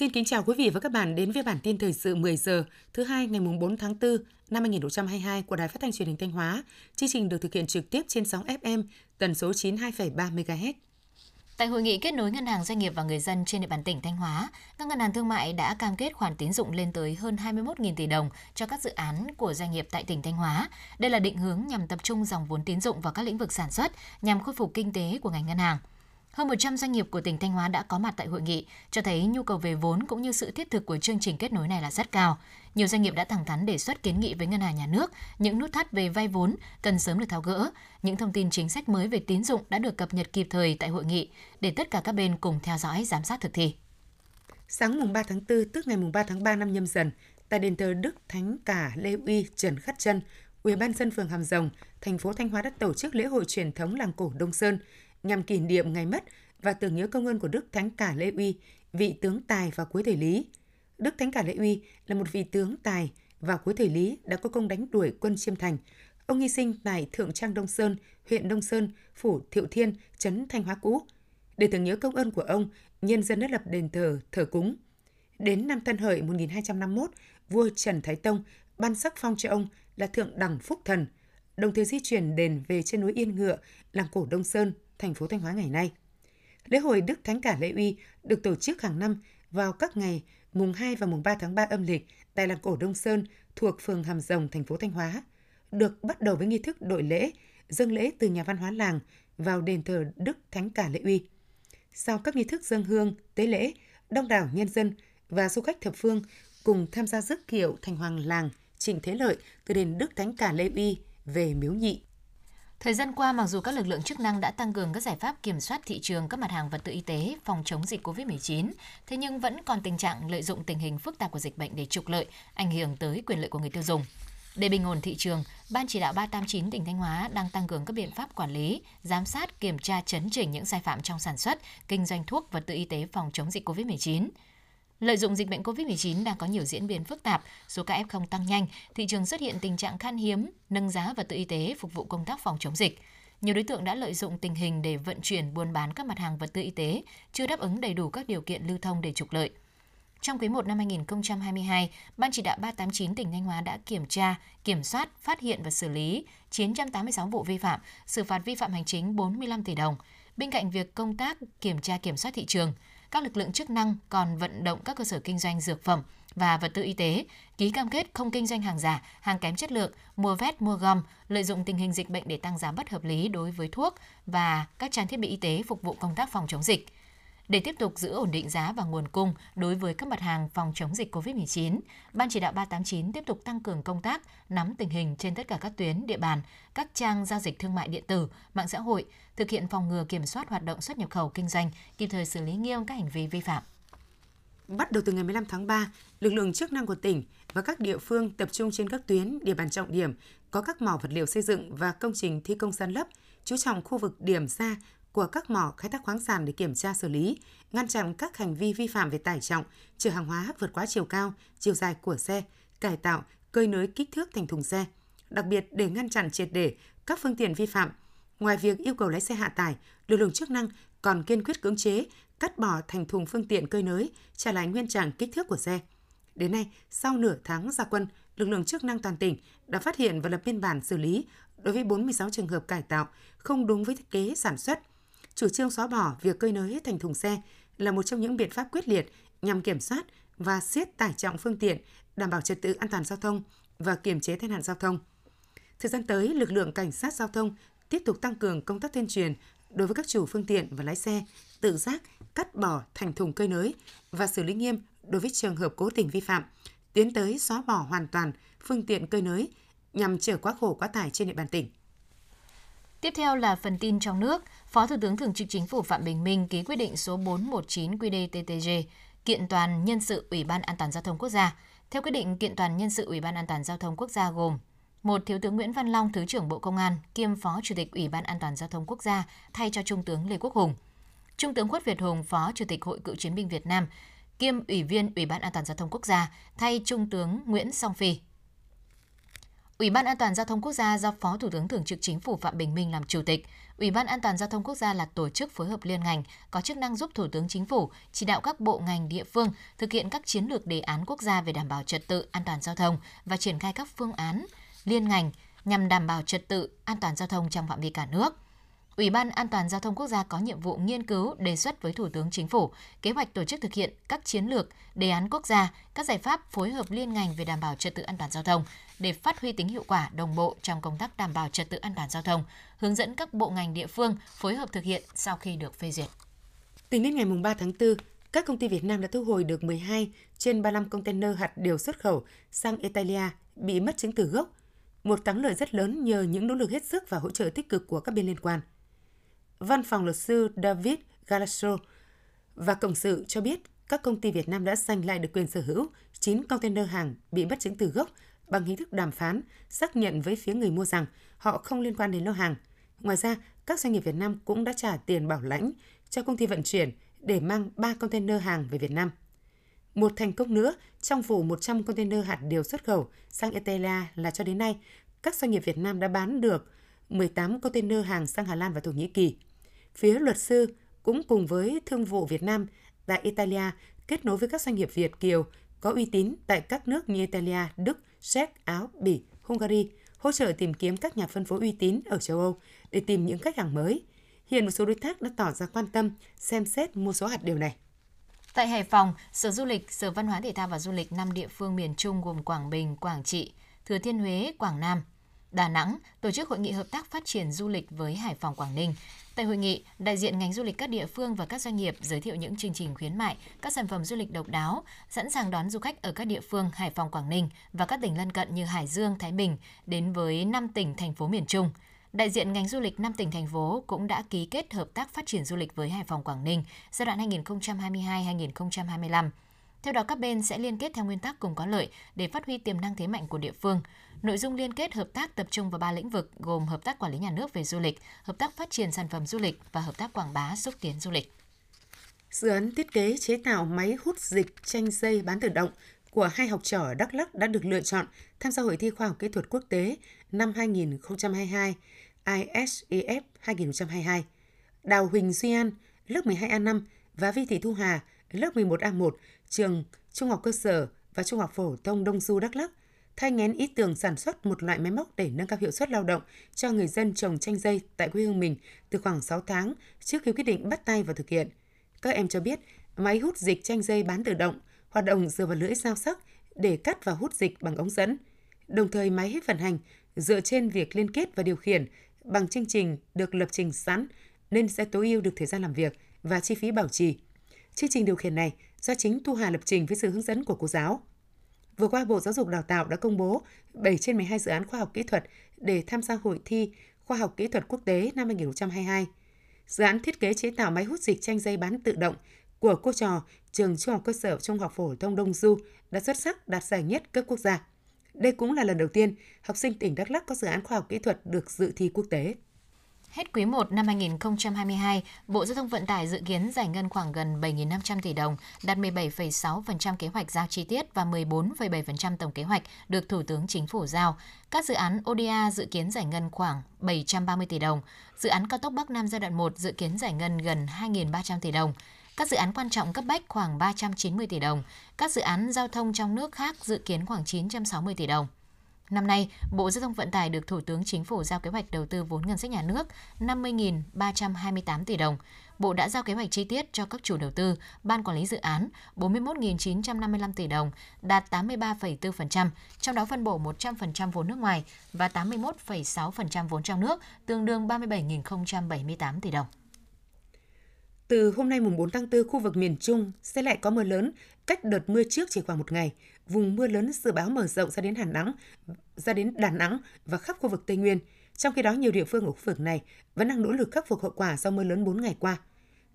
Xin kính chào quý vị và các bạn đến với bản tin thời sự 10 giờ thứ hai ngày 4 tháng 4 năm 2022 của Đài Phát thanh Truyền hình Thanh Hóa. Chương trình được thực hiện trực tiếp trên sóng FM tần số 92,3 MHz. Tại hội nghị kết nối ngân hàng doanh nghiệp và người dân trên địa bàn tỉnh Thanh Hóa, các ngân hàng thương mại đã cam kết khoản tín dụng lên tới hơn 21.000 tỷ đồng cho các dự án của doanh nghiệp tại tỉnh Thanh Hóa. Đây là định hướng nhằm tập trung dòng vốn tín dụng vào các lĩnh vực sản xuất nhằm khôi phục kinh tế của ngành ngân hàng. Hơn 100 doanh nghiệp của tỉnh Thanh Hóa đã có mặt tại hội nghị, cho thấy nhu cầu về vốn cũng như sự thiết thực của chương trình kết nối này là rất cao. Nhiều doanh nghiệp đã thẳng thắn đề xuất kiến nghị với ngân hàng nhà nước những nút thắt về vay vốn cần sớm được tháo gỡ. Những thông tin chính sách mới về tín dụng đã được cập nhật kịp thời tại hội nghị để tất cả các bên cùng theo dõi giám sát thực thi. Sáng mùng 3 tháng 4 tức ngày mùng 3 tháng 3 năm nhâm dần, tại đền thờ Đức Thánh Cả Lê Uy Trần Khắc Chân, Ủy ban dân phường Hàm Rồng, thành phố Thanh Hóa đã tổ chức lễ hội truyền thống làng cổ Đông Sơn nhằm kỷ niệm ngày mất và tưởng nhớ công ơn của Đức Thánh Cả Lê Uy, vị tướng tài vào cuối thời Lý. Đức Thánh Cả Lê Uy là một vị tướng tài vào cuối thời Lý đã có công đánh đuổi quân Chiêm Thành. Ông hy sinh tại Thượng Trang Đông Sơn, huyện Đông Sơn, phủ Thiệu Thiên, trấn Thanh Hóa cũ. Để tưởng nhớ công ơn của ông, nhân dân đã lập đền thờ thờ cúng. Đến năm Tân Hợi 1251, vua Trần Thái Tông ban sắc phong cho ông là Thượng Đẳng Phúc Thần, đồng thời di chuyển đền về trên núi Yên Ngựa, làng cổ Đông Sơn, thành phố Thanh Hóa ngày nay. Lễ hội Đức Thánh Cả Lễ Uy được tổ chức hàng năm vào các ngày mùng 2 và mùng 3 tháng 3 âm lịch tại làng cổ Đông Sơn thuộc phường Hàm Rồng, thành phố Thanh Hóa, được bắt đầu với nghi thức đội lễ, dâng lễ từ nhà văn hóa làng vào đền thờ Đức Thánh Cả Lễ Uy. Sau các nghi thức dâng hương, tế lễ, đông đảo nhân dân và du khách thập phương cùng tham gia rước kiệu thành hoàng làng Trịnh Thế Lợi từ đền Đức Thánh Cả Lễ Uy về Miếu Nhị. Thời gian qua, mặc dù các lực lượng chức năng đã tăng cường các giải pháp kiểm soát thị trường các mặt hàng vật tư y tế phòng chống dịch COVID-19, thế nhưng vẫn còn tình trạng lợi dụng tình hình phức tạp của dịch bệnh để trục lợi, ảnh hưởng tới quyền lợi của người tiêu dùng. Để bình ổn thị trường, Ban chỉ đạo 389 tỉnh Thanh Hóa đang tăng cường các biện pháp quản lý, giám sát, kiểm tra chấn chỉnh những sai phạm trong sản xuất, kinh doanh thuốc vật tư y tế phòng chống dịch COVID-19. Lợi dụng dịch bệnh COVID-19 đang có nhiều diễn biến phức tạp, số ca F0 tăng nhanh, thị trường xuất hiện tình trạng khan hiếm, nâng giá vật tư y tế phục vụ công tác phòng chống dịch. Nhiều đối tượng đã lợi dụng tình hình để vận chuyển buôn bán các mặt hàng vật tư y tế chưa đáp ứng đầy đủ các điều kiện lưu thông để trục lợi. Trong quý 1 năm 2022, Ban chỉ đạo 389 tỉnh Thanh Hóa đã kiểm tra, kiểm soát, phát hiện và xử lý 986 vụ vi phạm, xử phạt vi phạm hành chính 45 tỷ đồng. Bên cạnh việc công tác kiểm tra kiểm soát thị trường, các lực lượng chức năng còn vận động các cơ sở kinh doanh dược phẩm và vật tư y tế ký cam kết không kinh doanh hàng giả, hàng kém chất lượng, mua vét, mua gom, lợi dụng tình hình dịch bệnh để tăng giá bất hợp lý đối với thuốc và các trang thiết bị y tế phục vụ công tác phòng chống dịch. Để tiếp tục giữ ổn định giá và nguồn cung đối với các mặt hàng phòng chống dịch COVID-19, Ban chỉ đạo 389 tiếp tục tăng cường công tác nắm tình hình trên tất cả các tuyến địa bàn, các trang giao dịch thương mại điện tử, mạng xã hội, thực hiện phòng ngừa kiểm soát hoạt động xuất nhập khẩu kinh doanh, kịp thời xử lý nghiêm các hành vi vi phạm. Bắt đầu từ ngày 15 tháng 3, lực lượng chức năng của tỉnh và các địa phương tập trung trên các tuyến địa bàn trọng điểm có các mỏ vật liệu xây dựng và công trình thi công san lấp, chú trọng khu vực điểm ra của các mỏ khai thác khoáng sản để kiểm tra xử lý, ngăn chặn các hành vi vi phạm về tải trọng, chở hàng hóa vượt quá chiều cao, chiều dài của xe, cải tạo, cơi nới kích thước thành thùng xe. Đặc biệt để ngăn chặn triệt để các phương tiện vi phạm, ngoài việc yêu cầu lái xe hạ tải, lực lượng chức năng còn kiên quyết cưỡng chế cắt bỏ thành thùng phương tiện cơi nới, trả lại nguyên trạng kích thước của xe. Đến nay, sau nửa tháng gia quân, lực lượng chức năng toàn tỉnh đã phát hiện và lập biên bản xử lý đối với 46 trường hợp cải tạo không đúng với thiết kế sản xuất, chủ trương xóa bỏ việc cơi nới thành thùng xe là một trong những biện pháp quyết liệt nhằm kiểm soát và siết tải trọng phương tiện, đảm bảo trật tự an toàn giao thông và kiềm chế tai nạn giao thông. Thời gian tới, lực lượng cảnh sát giao thông tiếp tục tăng cường công tác tuyên truyền đối với các chủ phương tiện và lái xe tự giác cắt bỏ thành thùng cơi nới và xử lý nghiêm đối với trường hợp cố tình vi phạm, tiến tới xóa bỏ hoàn toàn phương tiện cơi nới nhằm chở quá khổ quá tải trên địa bàn tỉnh. Tiếp theo là phần tin trong nước. Phó Thủ tướng Thường trực Chính phủ Phạm Bình Minh ký quyết định số 419 QĐ-TTG kiện toàn nhân sự Ủy ban An toàn giao thông quốc gia. Theo quyết định, kiện toàn nhân sự Ủy ban An toàn giao thông quốc gia gồm một Thiếu tướng Nguyễn Văn Long, Thứ trưởng Bộ Công an, kiêm Phó Chủ tịch Ủy ban An toàn giao thông quốc gia, thay cho Trung tướng Lê Quốc Hùng. Trung tướng Khuất Việt Hùng, Phó Chủ tịch Hội Cựu chiến binh Việt Nam, kiêm Ủy viên Ủy ban An toàn giao thông quốc gia, thay Trung tướng Nguyễn Song Phi. Ủy ban An toàn giao thông quốc gia do Phó Thủ tướng Thường trực Chính phủ Phạm Bình Minh làm chủ tịch. Ủy ban An toàn giao thông quốc gia là tổ chức phối hợp liên ngành, có chức năng giúp Thủ tướng Chính phủ chỉ đạo các bộ ngành địa phương thực hiện các chiến lược đề án quốc gia về đảm bảo trật tự an toàn giao thông và triển khai các phương án liên ngành nhằm đảm bảo trật tự an toàn giao thông trong phạm vi cả nước. Ủy ban An toàn giao thông quốc gia có nhiệm vụ nghiên cứu, đề xuất với Thủ tướng Chính phủ kế hoạch tổ chức thực hiện các chiến lược, đề án quốc gia, các giải pháp phối hợp liên ngành về đảm bảo trật tự an toàn giao thông để phát huy tính hiệu quả đồng bộ trong công tác đảm bảo trật tự an toàn giao thông, hướng dẫn các bộ ngành địa phương phối hợp thực hiện sau khi được phê duyệt. Tính đến ngày 3 tháng 4, các công ty Việt Nam đã thu hồi được 12 trên 35 container hạt điều xuất khẩu sang Italia bị mất chứng từ gốc, một thắng lợi rất lớn nhờ những nỗ lực hết sức và hỗ trợ tích cực của các bên liên quan. Văn phòng luật sư David Galasso và Cộng sự cho biết các công ty Việt Nam đã giành lại được quyền sở hữu 9 container hàng bị mất chứng từ gốc bằng hình thức đàm phán, xác nhận với phía người mua rằng họ không liên quan đến lô hàng. Ngoài ra, các doanh nghiệp Việt Nam cũng đã trả tiền bảo lãnh cho công ty vận chuyển để mang 3 container hàng về Việt Nam. Một thành công nữa trong vụ 100 container hạt điều xuất khẩu sang Italia là cho đến nay, các doanh nghiệp Việt Nam đã bán được 18 container hàng sang Hà Lan và Thổ Nhĩ Kỳ. Phía luật sư cũng cùng với Thương vụ Việt Nam tại Italia kết nối với các doanh nghiệp Việt Kiều có uy tín tại các nước như Italia, Đức, Séc, Áo, Bỉ, Hungary, hỗ trợ tìm kiếm các nhà phân phối uy tín ở châu Âu để tìm những khách hàng mới. Hiện một số đối tác đã tỏ ra quan tâm xem xét mua số hạt điều này. Tại Hải Phòng, Sở Du lịch, Sở Văn hóa Thể thao và Du lịch năm địa phương miền Trung gồm Quảng Bình, Quảng Trị, Thừa Thiên Huế, Quảng Nam, Đà Nẵng tổ chức hội nghị hợp tác phát triển du lịch với Hải Phòng Quảng Ninh. Tại hội nghị, đại diện ngành du lịch các địa phương và các doanh nghiệp giới thiệu những chương trình khuyến mại, các sản phẩm du lịch độc đáo, sẵn sàng đón du khách ở các địa phương Hải Phòng, Quảng Ninh và các tỉnh lân cận như Hải Dương, Thái Bình đến với 5 tỉnh thành phố miền Trung. Đại diện ngành du lịch 5 tỉnh thành phố cũng đã ký kết hợp tác phát triển du lịch với Hải Phòng Quảng Ninh giai đoạn 2022-2025. Theo đó, các bên sẽ liên kết theo nguyên tắc cùng có lợi để phát huy tiềm năng thế mạnh của địa phương. Nội dung liên kết hợp tác tập trung vào ba lĩnh vực gồm hợp tác quản lý nhà nước về du lịch, hợp tác phát triển sản phẩm du lịch và hợp tác quảng bá xúc tiến du lịch. Dự án thiết kế chế tạo máy hút dịch tranh dây bán tự động của hai học trò ở Đắk Lắk đã được lựa chọn tham gia Hội thi Khoa học Kỹ thuật Quốc tế năm 2022 ISEF 2022. Đào Huỳnh Duy An, lớp 12A5 và Vi Thị Thu Hà, lớp 11A1, trường Trung học cơ sở và Trung học phổ thông Đông Du Đắk Lắk thay ngén ý tưởng sản xuất một loại máy móc để nâng cao hiệu suất lao động cho người dân trồng chanh dây tại quê hương mình từ khoảng 6 tháng trước khi quyết định bắt tay vào thực hiện. Các em cho biết, máy hút dịch chanh dây bán tự động hoạt động dựa vào lưỡi dao sắc để cắt và hút dịch bằng ống dẫn. Đồng thời máy hết vận hành dựa trên việc liên kết và điều khiển bằng chương trình được lập trình sẵn nên sẽ tối ưu được thời gian làm việc và chi phí bảo trì. Chương trình điều khiển này do chính Thu Hà lập trình với sự hướng dẫn của cô giáo. Vừa qua, Bộ Giáo dục Đào tạo đã công bố 7 trên 12 dự án khoa học kỹ thuật để tham gia hội thi Khoa học kỹ thuật quốc tế năm 2022. Dự án thiết kế chế tạo máy hút dịch tranh dây bán tự động của cô trò trường Trung học cơ sở Trung học phổ thông Đông Du đã xuất sắc đạt giải nhất cấp quốc gia. Đây cũng là lần đầu tiên học sinh tỉnh Đắk Lắk có dự án khoa học kỹ thuật được dự thi quốc tế. Hết quý 1 năm 2022, Bộ Giao thông Vận tải dự kiến giải ngân khoảng gần 7.500 tỷ đồng, đạt 17,6% kế hoạch giao chi tiết và 14,7% tổng kế hoạch được Thủ tướng Chính phủ giao. Các dự án ODA dự kiến giải ngân khoảng 730 tỷ đồng. Dự án cao tốc Bắc Nam giai đoạn 1 dự kiến giải ngân gần 2.300 tỷ đồng. Các dự án quan trọng cấp bách khoảng 390 tỷ đồng. Các dự án giao thông trong nước khác dự kiến khoảng 960 tỷ đồng. Năm nay, Bộ Giao thông Vận tải được Thủ tướng Chính phủ giao kế hoạch đầu tư vốn ngân sách nhà nước 50.328 tỷ đồng. Bộ đã giao kế hoạch chi tiết cho các chủ đầu tư, ban quản lý dự án 41.955 tỷ đồng, đạt 83,4%, trong đó phân bổ 100% vốn nước ngoài và 81,6% vốn trong nước, tương đương 37.078 tỷ đồng. Từ hôm nay mùng 4 tháng 4, khu vực miền Trung sẽ lại có mưa lớn, cách đợt mưa trước chỉ khoảng một ngày. Vùng mưa lớn dự báo mở rộng ra đến Hà Nẵng, ra đến Đà Nẵng và khắp khu vực Tây Nguyên. Trong khi đó, nhiều địa phương ở khu vực này vẫn đang nỗ lực khắc phục hậu quả do mưa lớn 4 ngày qua.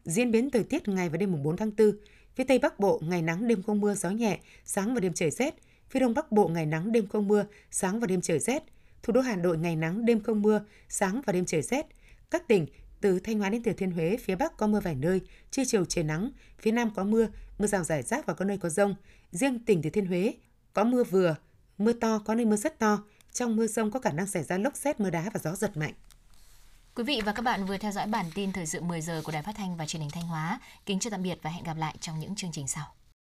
Diễn biến thời tiết ngày và đêm mùng 4 tháng 4, phía Tây Bắc Bộ ngày nắng đêm không mưa gió nhẹ, sáng và đêm trời rét. Phía Đông Bắc Bộ ngày nắng đêm không mưa, sáng và đêm trời rét. Thủ đô Hà Nội ngày nắng đêm không mưa, sáng và đêm trời rét. Các tỉnh từ Thanh Hóa đến Thừa Thiên Huế, phía Bắc có mưa vài nơi, trưa chiều trời nắng, phía Nam có mưa, mưa rào rải rác và có nơi có rông. Riêng tỉnh Thừa Thiên Huế có mưa vừa, mưa to, có nơi mưa rất to. Trong mưa rông có khả năng xảy ra lốc xét, mưa đá và gió giật mạnh. Quý vị và các bạn vừa theo dõi bản tin thời sự 10 giờ của Đài Phát thanh và Truyền hình Thanh Hóa. Kính chào tạm biệt và hẹn gặp lại trong những chương trình sau.